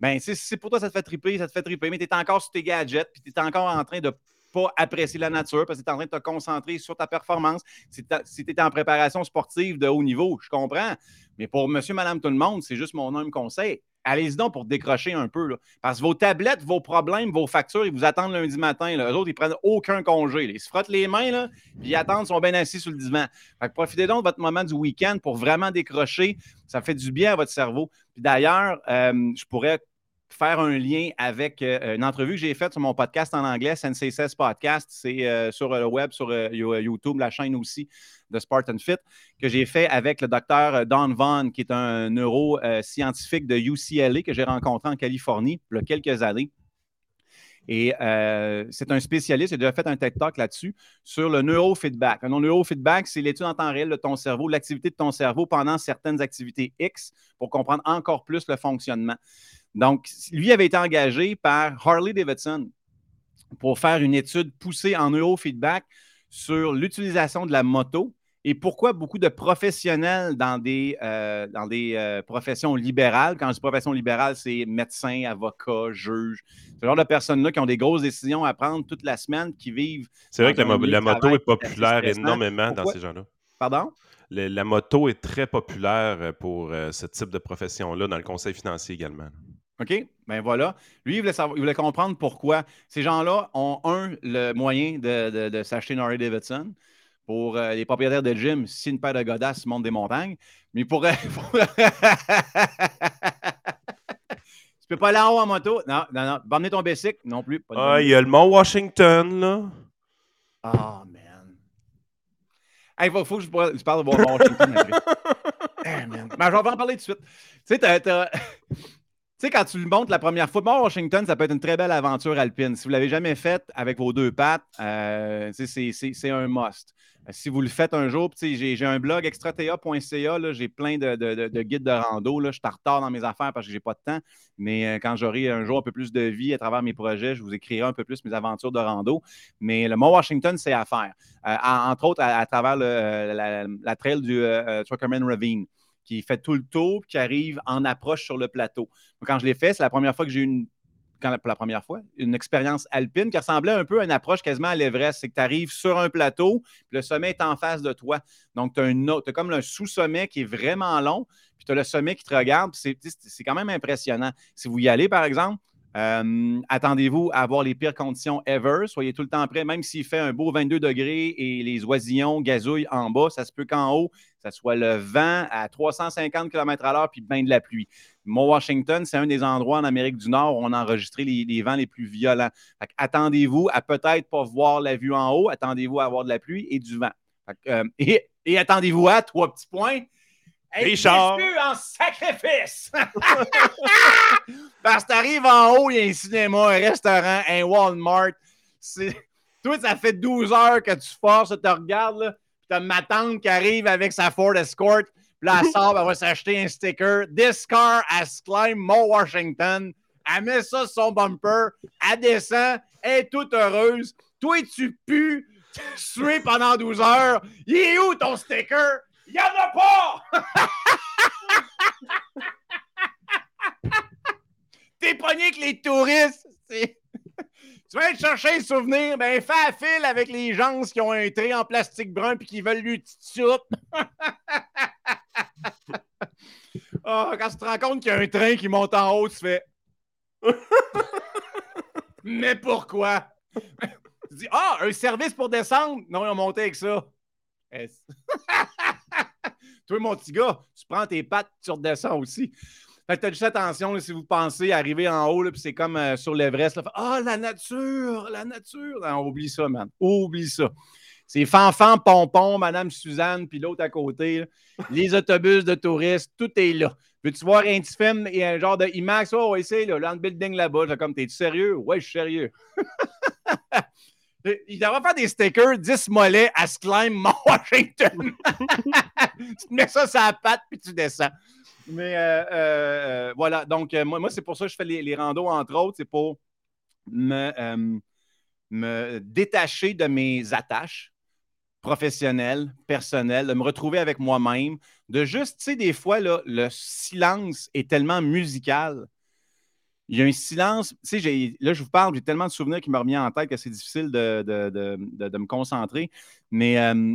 Ben, c'est pour toi, ça te fait triper, ça te fait triper, mais tu es encore sur tes gadgets, puis tu es encore en train de pas apprécier la nature parce que tu es en train de te concentrer sur ta performance. Si tu es en préparation sportive de haut niveau, je comprends. Mais pour monsieur, madame, tout le monde, c'est juste mon humble conseil. Allez-y donc pour décrocher un peu. Parce que vos tablettes, vos problèmes, vos factures, ils vous attendent lundi matin. Là. Eux autres, ils prennent aucun congé. Ils se frottent les mains, là, puis ils attendent, sont bien assis sur le divan. profitez donc de votre moment du week-end pour vraiment décrocher. Ça fait du bien à votre cerveau. Puis d'ailleurs, euh, je pourrais faire un lien avec euh, une entrevue que j'ai faite sur mon podcast en anglais, Sensei 16 Podcast. C'est euh, sur le web, sur euh, YouTube, la chaîne aussi de Spartan Fit, que j'ai fait avec le docteur Don Vaughn, qui est un neuroscientifique de UCLA que j'ai rencontré en Californie il y a quelques années. Et c'est un spécialiste, il a déjà fait un TED Talk là-dessus, sur le neurofeedback. Un neurofeedback, c'est l'étude en temps réel de ton cerveau, l'activité de ton cerveau pendant certaines activités X pour comprendre encore plus le fonctionnement. Donc, lui avait été engagé par Harley Davidson pour faire une étude poussée en neurofeedback sur l'utilisation de la moto et pourquoi beaucoup de professionnels dans des, euh, dans des euh, professions libérales, quand je dis profession libérale, c'est médecins, avocats, juges, ce genre de personnes-là qui ont des grosses décisions à prendre toute la semaine, qui vivent. C'est vrai que la, moto est populaire énormément dans ces gens-là. Pardon? la moto est très populaire pour euh, ce type de profession-là dans le conseil financier également. OK? Ben voilà. Lui, il voulait, il voulait comprendre pourquoi ces gens-là ont, un, le moyen de, s'acheter une Harley Davidson. Pour euh, les propriétaires de gym, si une paire de godasses monte des montagnes. Mais pour. tu peux pas aller en haut en moto? Non, non, non. Bamener ton bicycle, non plus. ah, il y a le Mont Washington, là. Ah, man. Il faut, que je, parle de Mont Washington. hey, man. Mais je vais en parler tout de suite. Tu sais, t'as. Sais, quand tu le montes la première fois, bon, Washington, ça peut être une très belle aventure alpine. Si vous ne l'avez jamais faite avec vos deux pattes, euh, c'est un must. Euh, si vous le faites un jour, j'ai un blog extratea.ca, j'ai plein de, guides de rando. Là. Je suis dans mes affaires parce que je n'ai pas de temps. Mais euh, quand j'aurai un jour un peu plus de vie à travers mes projets, je vous écrirai un peu plus mes aventures de rando. Mais le Mont Washington, c'est à faire. entre autres, à, travers la, trail du Truckerman Ravine qui fait tout le tour, qui arrive en approche sur le plateau. quand je l'ai fait, c'est la première fois que j'ai eu une pour la première fois, une expérience alpine qui ressemblait un peu à une approche quasiment à l'Everest. C'est que tu arrives sur un plateau, puis le sommet est en face de toi. Donc, tu as, as, comme un sous-sommet qui est vraiment long, puis tu as le sommet qui te regarde. C'est quand même impressionnant. Si vous y allez, par exemple, attendez-vous à avoir les pires conditions ever. Soyez tout le temps prêt, même s'il fait un beau 22 degrés et les oisillons gazouillent en bas, ça se peut qu'en haut, ça soit le vent à 350 km à l'heure puis bien de la pluie. Mont Washington, c'est un des endroits en Amérique du Nord où on a enregistré les, vents les plus violents. Attendez-vous à peut-être pas voir la vue en haut, attendez-vous à avoir de la pluie et du vent. Euh, et attendez-vous à trois petits points Richard. en sacrifice. Parce que t'arrives en haut, il y a un cinéma, un restaurant, un Walmart. Toi, ça fait 12 heures que tu forces, tu te regardes, là, puis t'as ma tante qui arrive avec sa Ford Escort, puis là, elle sort, elle va s'acheter un sticker. This car has climbed Mo Washington. Elle met ça sur son bumper, elle descend, elle est toute heureuse. Toi, tu pues, tu es pendant 12 heures. Il est où ton sticker? Il n'y en a pas! T'es pogné les touristes. tu vas aller chercher un souvenir, ben fais à fil avec les gens qui ont un trait en plastique brun et qui veulent lui petite oh, quand tu te rends compte qu'il y a un train qui monte en haut, tu fais. Mais pourquoi? tu dis Ah, un service pour descendre? Non, ils ont monté avec ça. Toi, mon petit gars, tu prends tes pattes, tu redescends aussi. Fait as juste attention si vous pensez arriver en haut, puis c'est comme euh, sur l'Everest. Ah, la nature, la nature. Non, oublie ça, man. Oublie ça. C'est Fanfan, Pompon, Madame Suzanne, puis l'autre à côté. Les autobus de touristes, tout est là. Veux-tu voir un petit et un genre de IMAX? Oh, oui, c'est là, le building là-bas. Comme, t'es-tu sérieux? Ouais, je suis sérieux. Il devrait faire des stickers 10 mollets à Mont Washington. tu te mets ça sur la patte puis tu descends. Mais euh, euh, euh, voilà, donc moi, moi c'est pour ça que je fais les, les randos, entre autres, c'est pour me, détacher de mes attaches professionnel, personnel, de me retrouver avec moi-même, de juste, tu sais, des fois, là, le silence est tellement musical. Il y a un silence, tu sais, là, je vous parle, j'ai tellement de souvenirs qui me reviennent en tête que c'est difficile de, me concentrer. Mais euh,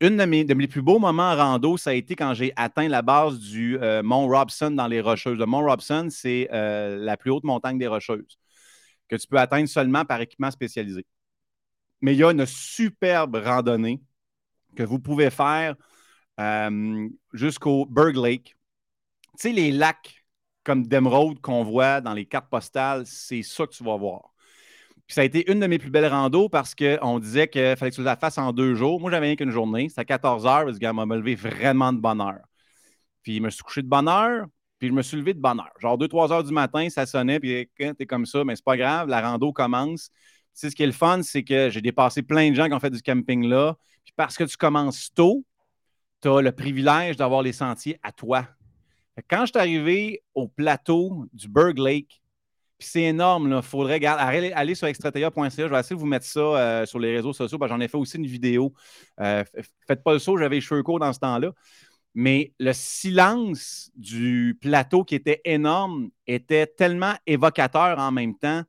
une de mes, plus beaux moments en rando, ça a été quand j'ai atteint la base du euh, Mont Robson dans les Rocheuses. Le Mont Robson, c'est euh, la plus haute montagne des Rocheuses que tu peux atteindre seulement par équipement spécialisé. Mais il y a une superbe randonnée que vous pouvez faire euh, jusqu'au Berg Lake. Tu sais, les lacs comme d'Emeraude qu'on voit dans les cartes postales, c'est ça que tu vas voir. Puis ça a été une de mes plus belles randos parce qu'on disait qu'il fallait que tu la fasses en deux jours. Moi, j'avais rien qu'une journée. C'était à 14 heures. Le gars m'a levé vraiment de bonne heure. Puis je me suis couché de bonne heure. Puis je me suis levé de bonne heure. Genre 2-3 heures du matin, ça sonnait, puis quand t'es comme ça, mais c'est pas grave, la rando commence. Sais, ce qui est le fun, c'est que j'ai dépassé plein de gens qui ont fait du camping là. Puis parce que tu commences tôt, tu as le privilège d'avoir les sentiers à toi. Quand je suis arrivé au plateau du Berg Lake, puis c'est énorme, il faudrait aller, sur extratea.ca. Je vais essayer de vous mettre ça euh, sur les réseaux sociaux. J'en ai fait aussi une vidéo. Euh, faites pas le saut, j'avais les cheveux courts dans ce temps-là mais le silence du plateau qui était énorme était tellement évocateur en même temps.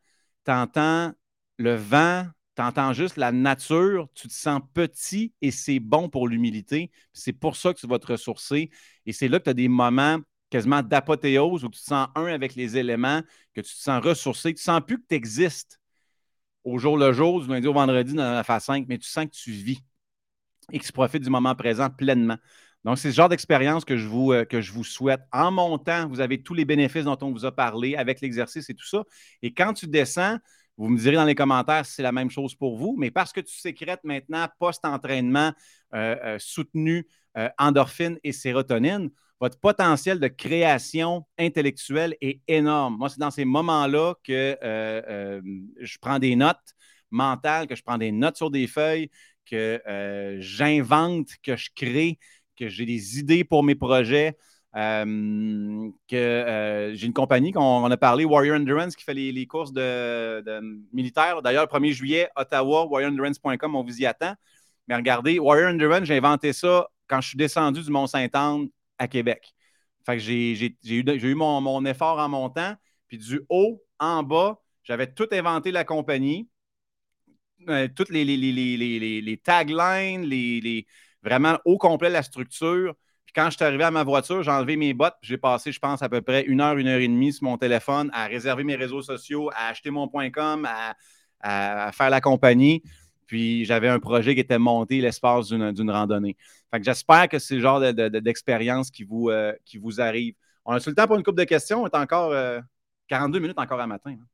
Tu entends le vent, tu entends juste la nature, tu te sens petit et c'est bon pour l'humilité. C'est pour ça que tu vas te ressourcer. Et c'est là que tu as des moments quasiment d'apothéose où tu te sens un avec les éléments, que tu te sens ressourcé, tu ne sens plus que tu existes au jour le jour, du lundi au vendredi dans la phase 5, mais tu sens que tu vis et que tu profites du moment présent pleinement. Donc, c'est ce genre d'expérience que, je vous, euh, que je vous souhaite. En montant, vous avez tous les bénéfices dont on vous a parlé avec l'exercice et tout ça. Et quand tu descends, vous me direz dans les commentaires si c'est la même chose pour vous, mais parce que tu sécrètes maintenant post-entraînement euh, euh, soutenu endorphine et sérotonine, votre potentiel de création intellectuelle est énorme. Moi, c'est dans ces moments-là que je prends des notes mentales, que je prends des notes sur des feuilles, que j'invente, que je crée que j'ai des idées pour mes projets. Euh, que euh, j'ai une compagnie qu'on a parlé, Warrior Endurance, qui fait les, courses de, militaires. D'ailleurs, le 1er juillet, Ottawa, warriorendurance.com, on vous y attend. Mais regardez, Warrior Endurance, j'ai inventé ça quand je suis descendu du Mont-Saint-Anne à Québec. J'ai eu, mon, effort en montant, puis du haut en bas, j'avais tout inventé la compagnie, euh, toutes les, les, les taglines, les, vraiment au complet la structure. Quand je suis arrivé à ma voiture, j'ai enlevé mes bottes. J'ai passé, je pense, à peu près une heure, une heure et demie sur mon téléphone à réserver mes réseaux sociaux, à acheter mon .com, à, faire la compagnie. Puis j'avais un projet qui était monté l'espace d'une randonnée. Fait j'espère que c'est le genre d'expérience qui, vous, euh, qui vous arrive. On a tout le temps pour une couple de questions. On est encore 42 euh, minutes encore à matin. Hein.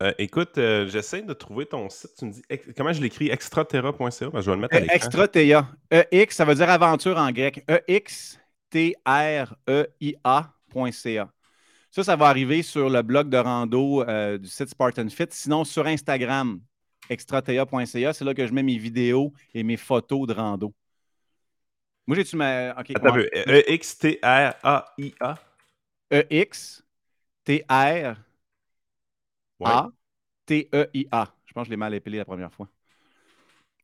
Euh, écoute, euh, j'essaie de trouver ton site. Tu me dis comment je l'écris? extraterra.ca. Ben, je vais le mettre à euh, l'écran. Extraterra. EX, ça veut dire aventure en grec. E-X-T-R-E-I-A.ca. Ça, ça va arriver sur le blog de rando du site Spartan Fit. Sinon, sur Instagram, extraterra.ca, c'est là que je mets mes vidéos et mes photos de rando. Moi, j'ai-tu ma. Okay, E-X-T-R-A-I-A. E-X-T-R. A-T-E-I-A. Je pense que je l'ai mal épelé la première fois.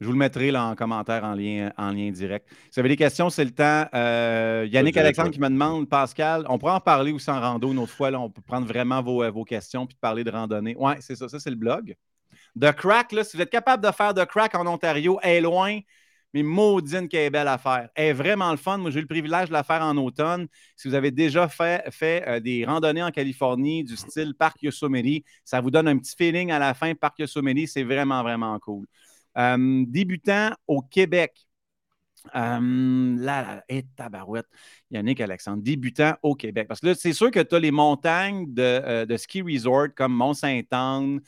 Je vous le mettrai là, en commentaire en lien, en lien direct. Si vous avez des questions, c'est le temps. Euh, Yannick Alexandre qui me demande, Pascal, on pourrait en parler aussi en rando une autre fois. Là, on peut prendre vraiment vos, euh, vos questions puis parler de randonnée. Oui, c'est ça. Ça, c'est le blog. The Crack, là, si vous êtes capable de faire The Crack en Ontario, est loin mais maudine qu'elle est belle à. Elle est vraiment le fun. Moi, j'ai eu le privilège de la faire en automne. Si vous avez déjà fait, euh, des randonnées en Californie du style Parc Yosemite, ça vous donne un petit feeling à la fin. Parc Yosemite, c'est vraiment, vraiment cool. Euh, débutant au Québec. Euh, là, là, et tabarouette, Yannick Alexandre, débutant au Québec. Parce que là, c'est sûr que tu as les montagnes de, de, ski resort comme Mont-Saint-Anne,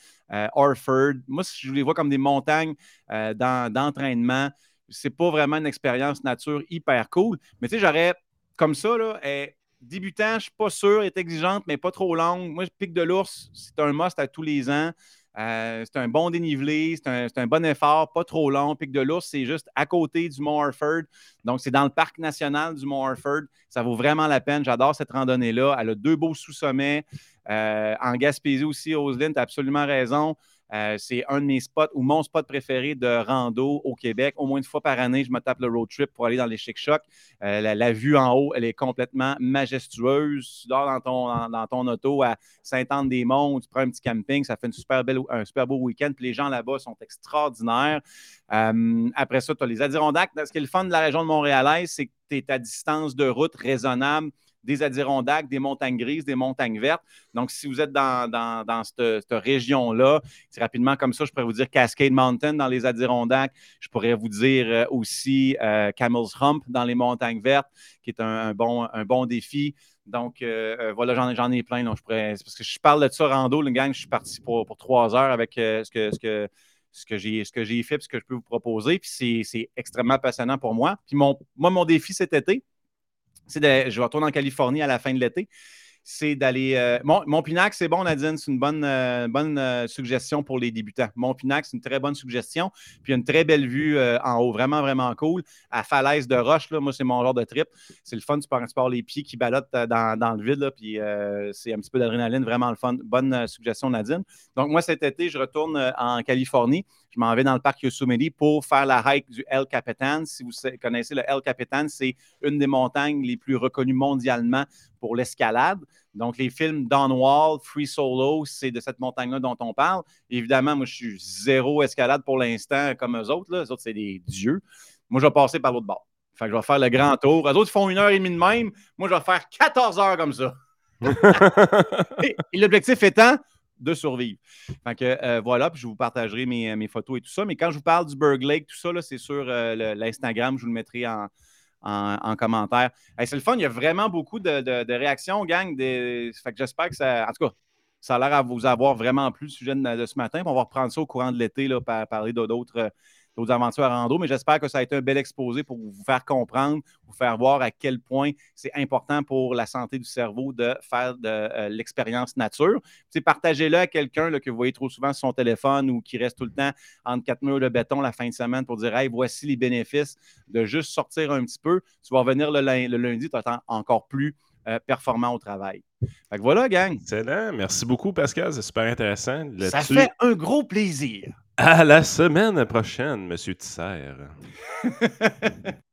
Orford. Moi, je les vois comme des montagnes d'entraînement c'est pas vraiment une expérience nature hyper cool. Mais tu sais, j'aurais comme ça, là, débutant, je suis pas sûr, est exigeante, mais pas trop longue. Moi, Pic de l'ours, c'est un must à tous les ans. Euh, c'est un bon dénivelé, c'est un, bon effort, pas trop long. Pic de l'ours, c'est juste à côté du Mont Harford. Donc, c'est dans le parc national du Mont Harford. Ça vaut vraiment la peine. J'adore cette randonnée-là. Elle a deux beaux sous-sommets. Euh, en Gaspésie aussi, Roselyne, tu as absolument raison. Euh, c'est un de mes spots ou mon spot préféré de rando au Québec. Au moins une fois par année, je me tape le road trip pour aller dans les chic chocs. Euh, la, vue en haut, elle est complètement majestueuse. Tu dors dans ton, auto à Saint-Anne-des-Monts, tu prends un petit camping, ça fait une super belle, un super beau week-end. Les gens là-bas sont extraordinaires. Euh, après ça, tu as les Adirondacks. Ce qui est le fun de la région de Montréal, c'est que tu es à distance de route raisonnable des Adirondacks, des montagnes grises, des montagnes vertes. Donc, si vous êtes dans, cette, région-là, c'est rapidement comme ça, je pourrais vous dire Cascade Mountain dans les Adirondacks. Je pourrais vous dire euh, aussi euh, Camel's Hump dans les montagnes vertes, qui est un, bon, défi. Donc, euh, voilà, j'en, ai plein. Donc je pourrais, parce que je parle de ça rando, le gang, je suis parti pour, trois heures avec ce que, j'ai, ce que fait, ce que je peux vous proposer. Puis c'est, extrêmement passionnant pour moi. Puis mon, moi, mon défi cet été, je vais retourner en Californie à la fin de l'été c'est d'aller. Euh, Montpinac, c'est bon, Nadine, c'est une bonne, euh, euh, suggestion pour les débutants. Montpinac, c'est une très bonne suggestion. Puis une très belle vue en haut, vraiment, vraiment cool. À falaise de roche, là, moi, c'est mon genre de trip. C'est le fun, tu pars, les pieds qui ballottent dans, dans le vide, puis c'est un petit peu d'adrénaline, vraiment le fun. Bonne suggestion, Nadine. Donc, moi, cet été, je retourne en Californie. Je m'en vais dans le parc Yosemite pour faire la hike du El Capitan. Si vous connaissez le El Capitan, c'est une des montagnes les plus reconnues mondialement pour l'escalade. Donc, les films Wall, Free Solo, c'est de cette montagne-là dont on parle. Évidemment, moi, je suis zéro escalade pour l'instant comme eux autres. Là. Eux autres, c'est des dieux. Moi, je vais passer par l'autre bord. Fait que je vais faire le grand tour. Eux autres font une heure et demie de même. Moi, je vais faire 14 heures comme ça. et l'objectif étant de survivre. Fait que euh, voilà, puis je vous partagerai mes, mes, photos et tout ça. Mais quand je vous parle du Berg Lake, tout ça, c'est sur euh, l'Instagram, je vous le mettrai en, en, commentaire. c'est le fun, il y a vraiment beaucoup de, réactions, gang. Des... J'espère que ça. En tout cas, ça a l'air à vous avoir vraiment plu le sujet de, ce matin. on va reprendre ça au courant de l'été, par parler d'autres d'autres aventures à rando, mais j'espère que ça a été un bel exposé pour vous faire comprendre, vous faire voir à quel point c'est important pour la santé du cerveau de faire de euh, l'expérience nature. Partagez-le à quelqu'un que vous voyez trop souvent sur son téléphone ou qui reste tout le temps entre quatre murs de béton la fin de semaine pour dire Hey, voici les bénéfices de juste sortir un petit peu. Tu vas revenir le, lundi, tu attends encore plus euh, performant au travail. Fait que voilà, gang. Excellent. Merci beaucoup, Pascal. C'est super intéressant. Ça fait un gros plaisir. À la semaine prochaine, Monsieur Tisser.